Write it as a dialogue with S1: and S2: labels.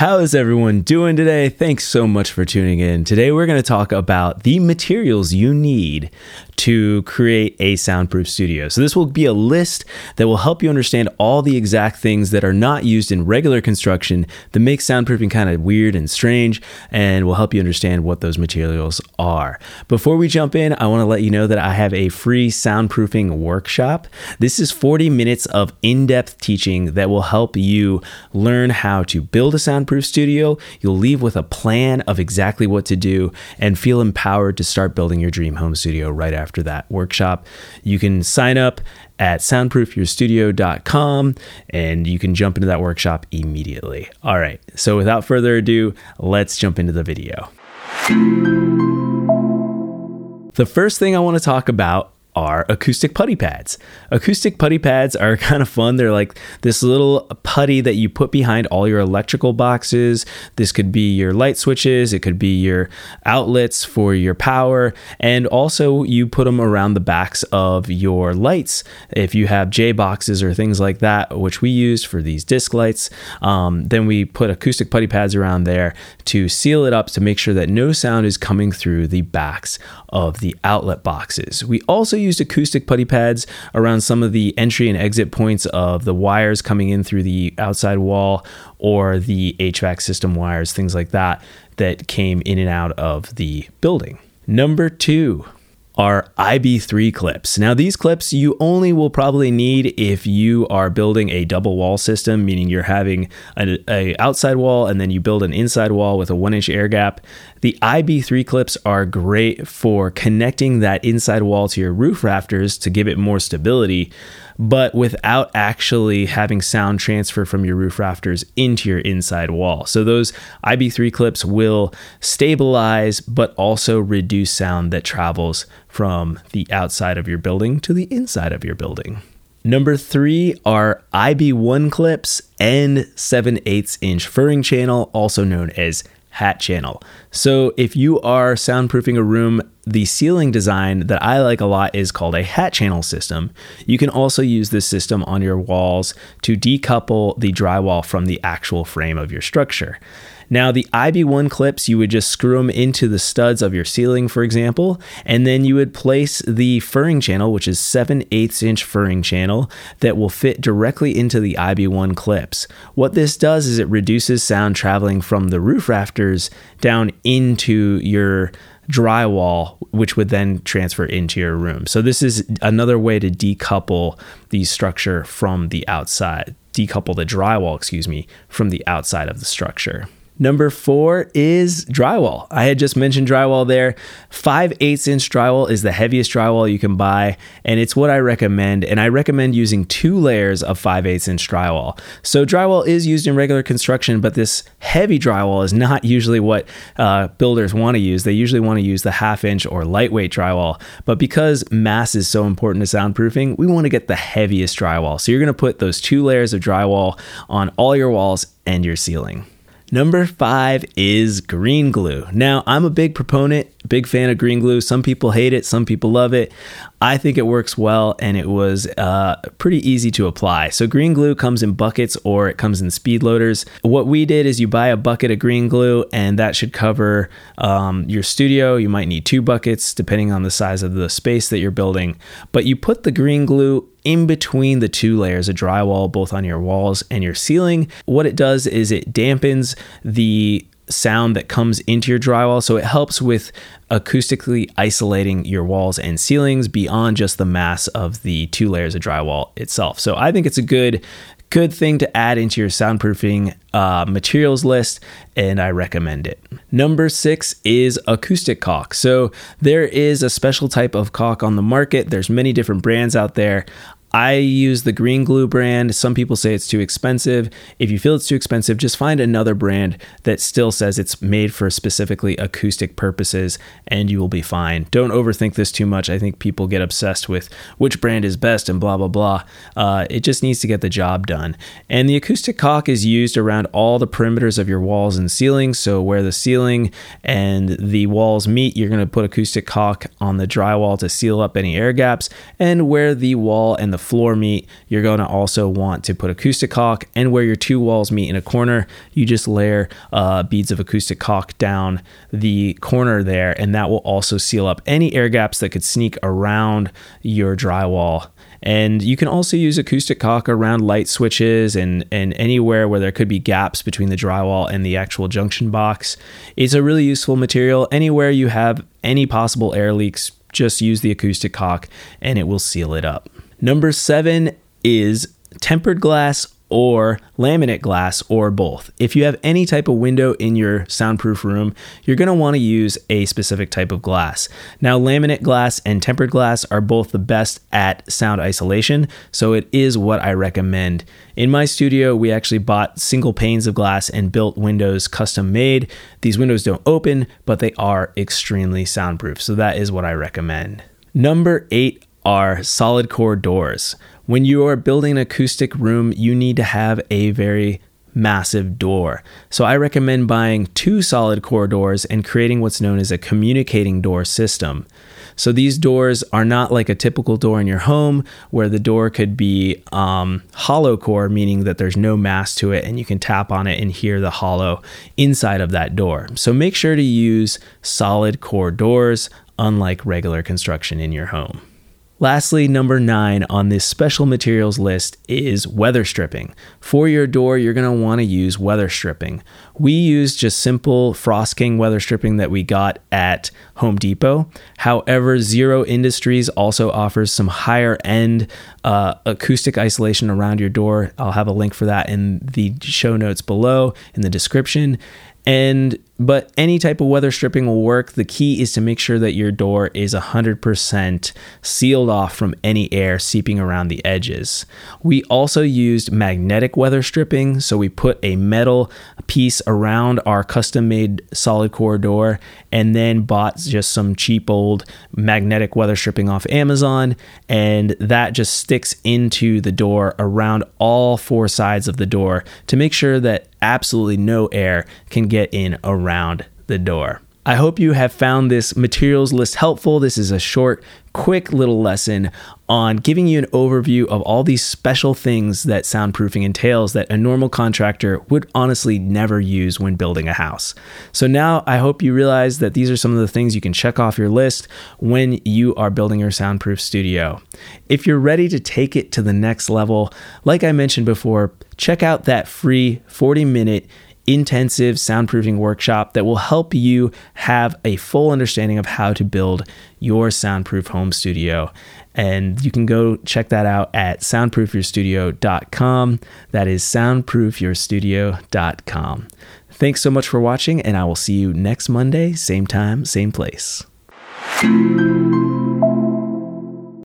S1: How is everyone doing today? Thanks so much for tuning in. Today we're going to talk about the materials you need to create a soundproof studio. So, this will be a list that will help you understand all the exact things that are not used in regular construction that make soundproofing kind of weird and strange and will help you understand what those materials are. Before we jump in, I want to let you know that I have a free soundproofing workshop. This is 40 minutes of in depth teaching that will help you learn how to build a soundproof studio. You'll leave with a plan of exactly what to do and feel empowered to start building your dream home studio right after after that workshop. You can sign up at soundproofyourstudio.com and you can jump into that workshop immediately. All right, so without further ado, let's jump into the video. The first thing I want to talk about are acoustic putty pads. Acoustic putty pads are kind of fun. They're like this little putty that you put behind all your electrical boxes. This could be your light switches, it could be your outlets for your power, and also you put them around the backs of your lights. If you have J boxes or things like that, which we used for these disc lights, um, then we put acoustic putty pads around there to seal it up to make sure that no sound is coming through the backs of the outlet boxes. We also used acoustic putty pads around some of the entry and exit points of the wires coming in through the outside wall or the HVAC system wires, things like that, that came in and out of the building. Number two, are IB3 clips. Now, these clips you only will probably need if you are building a double wall system, meaning you're having an a outside wall and then you build an inside wall with a one inch air gap. The IB3 clips are great for connecting that inside wall to your roof rafters to give it more stability but without actually having sound transfer from your roof rafters into your inside wall. So those IB3 clips will stabilize but also reduce sound that travels from the outside of your building to the inside of your building. Number three are IB1 clips and 7 8 inch furring channel, also known as hat channel. So if you are soundproofing a room, the ceiling design that I like a lot is called a hat channel system. You can also use this system on your walls to decouple the drywall from the actual frame of your structure. Now, the IB1 clips, you would just screw them into the studs of your ceiling, for example, and then you would place the furring channel, which is 7 8 inch furring channel, that will fit directly into the IB1 clips. What this does is it reduces sound traveling from the roof rafters down into your drywall, which would then transfer into your room. So, this is another way to decouple the structure from the outside, decouple the drywall, excuse me, from the outside of the structure. Number four is drywall. I had just mentioned drywall there. 5 8 inch drywall is the heaviest drywall you can buy, and it's what I recommend. And I recommend using two layers of 5 8 inch drywall. So, drywall is used in regular construction, but this heavy drywall is not usually what uh, builders want to use. They usually want to use the half inch or lightweight drywall. But because mass is so important to soundproofing, we want to get the heaviest drywall. So, you're going to put those two layers of drywall on all your walls and your ceiling. Number five is green glue. Now, I'm a big proponent, big fan of green glue. Some people hate it, some people love it. I think it works well and it was uh, pretty easy to apply. So, green glue comes in buckets or it comes in speed loaders. What we did is you buy a bucket of green glue and that should cover um, your studio. You might need two buckets depending on the size of the space that you're building. But you put the green glue in between the two layers of drywall, both on your walls and your ceiling. What it does is it dampens the sound that comes into your drywall. So it helps with acoustically isolating your walls and ceilings beyond just the mass of the two layers of drywall itself. So I think it's a good good thing to add into your soundproofing uh, materials list, and I recommend it. Number six is acoustic caulk. So there is a special type of caulk on the market. There's many different brands out there. I use the Green Glue brand. Some people say it's too expensive. If you feel it's too expensive, just find another brand that still says it's made for specifically acoustic purposes and you will be fine. Don't overthink this too much. I think people get obsessed with which brand is best and blah, blah, blah. Uh, it just needs to get the job done. And the acoustic caulk is used around all the perimeters of your walls and ceilings. So where the ceiling and the walls meet, you're going to put acoustic caulk on the drywall to seal up any air gaps. And where the wall and the floor meet, you're going to also want to put acoustic caulk. And where your two walls meet in a corner, you just layer uh, beads of acoustic caulk down the corner there, and that will also seal up any air gaps that could sneak around your drywall and you can also use acoustic caulk around light switches and, and anywhere where there could be gaps between the drywall and the actual junction box. It's a really useful material. Anywhere you have any possible air leaks, just use the acoustic caulk and it will seal it up. Number seven is tempered glass or laminate glass or both. If you have any type of window in your soundproof room, you're going to want to use a specific type of glass. Now, laminate glass and tempered glass are both the best at sound isolation, so it is what I recommend. In my studio, we actually bought single panes of glass and built windows custom made. These windows don't open, but they are extremely soundproof, so that is what I recommend. Number eight are solid core doors. When you are building an acoustic room, you need to have a very massive door. So I recommend buying two solid core doors and creating what's known as a communicating door system. So these doors are not like a typical door in your home where the door could be um, hollow core, meaning that there's no mass to it and you can tap on it and hear the hollow inside of that door. So make sure to use solid core doors, unlike regular construction in your home. Lastly, number nine on this special materials list is weather stripping. For your door, you're going to want to use weather stripping. We use just simple Frost King weather stripping that we got at Home Depot. However, Zero Industries also offers some higher end uh, acoustic isolation around your door. I'll have a link for that in the show notes below in the description. And but any type of weather stripping will work. The key is to make sure that your door is 100% sealed off from any air seeping around the edges. We also used magnetic weather stripping, so we put a metal piece around our custom made solid core door and then bought just some cheap old magnetic weather stripping off Amazon and that just sticks into the door around all four sides of the door to make sure that absolutely no air can get in around the door. I hope you have found this materials list helpful. This is a short, quick little lesson on giving you an overview of all these special things that soundproofing entails that a normal contractor would honestly never use when building a house. So now I hope you realize that these are some of the things you can check off your list when you are building your soundproof studio. If you're ready to take it to the next level, like I mentioned before, check out that free 40 minute intensive soundproofing workshop that will help you have a full understanding of how to build your soundproof home studio. And you can go check that out at soundproofyourstudio.com. That is soundproofyourstudio.com. Thanks so much for watching, and I will see you next Monday, same time, same place.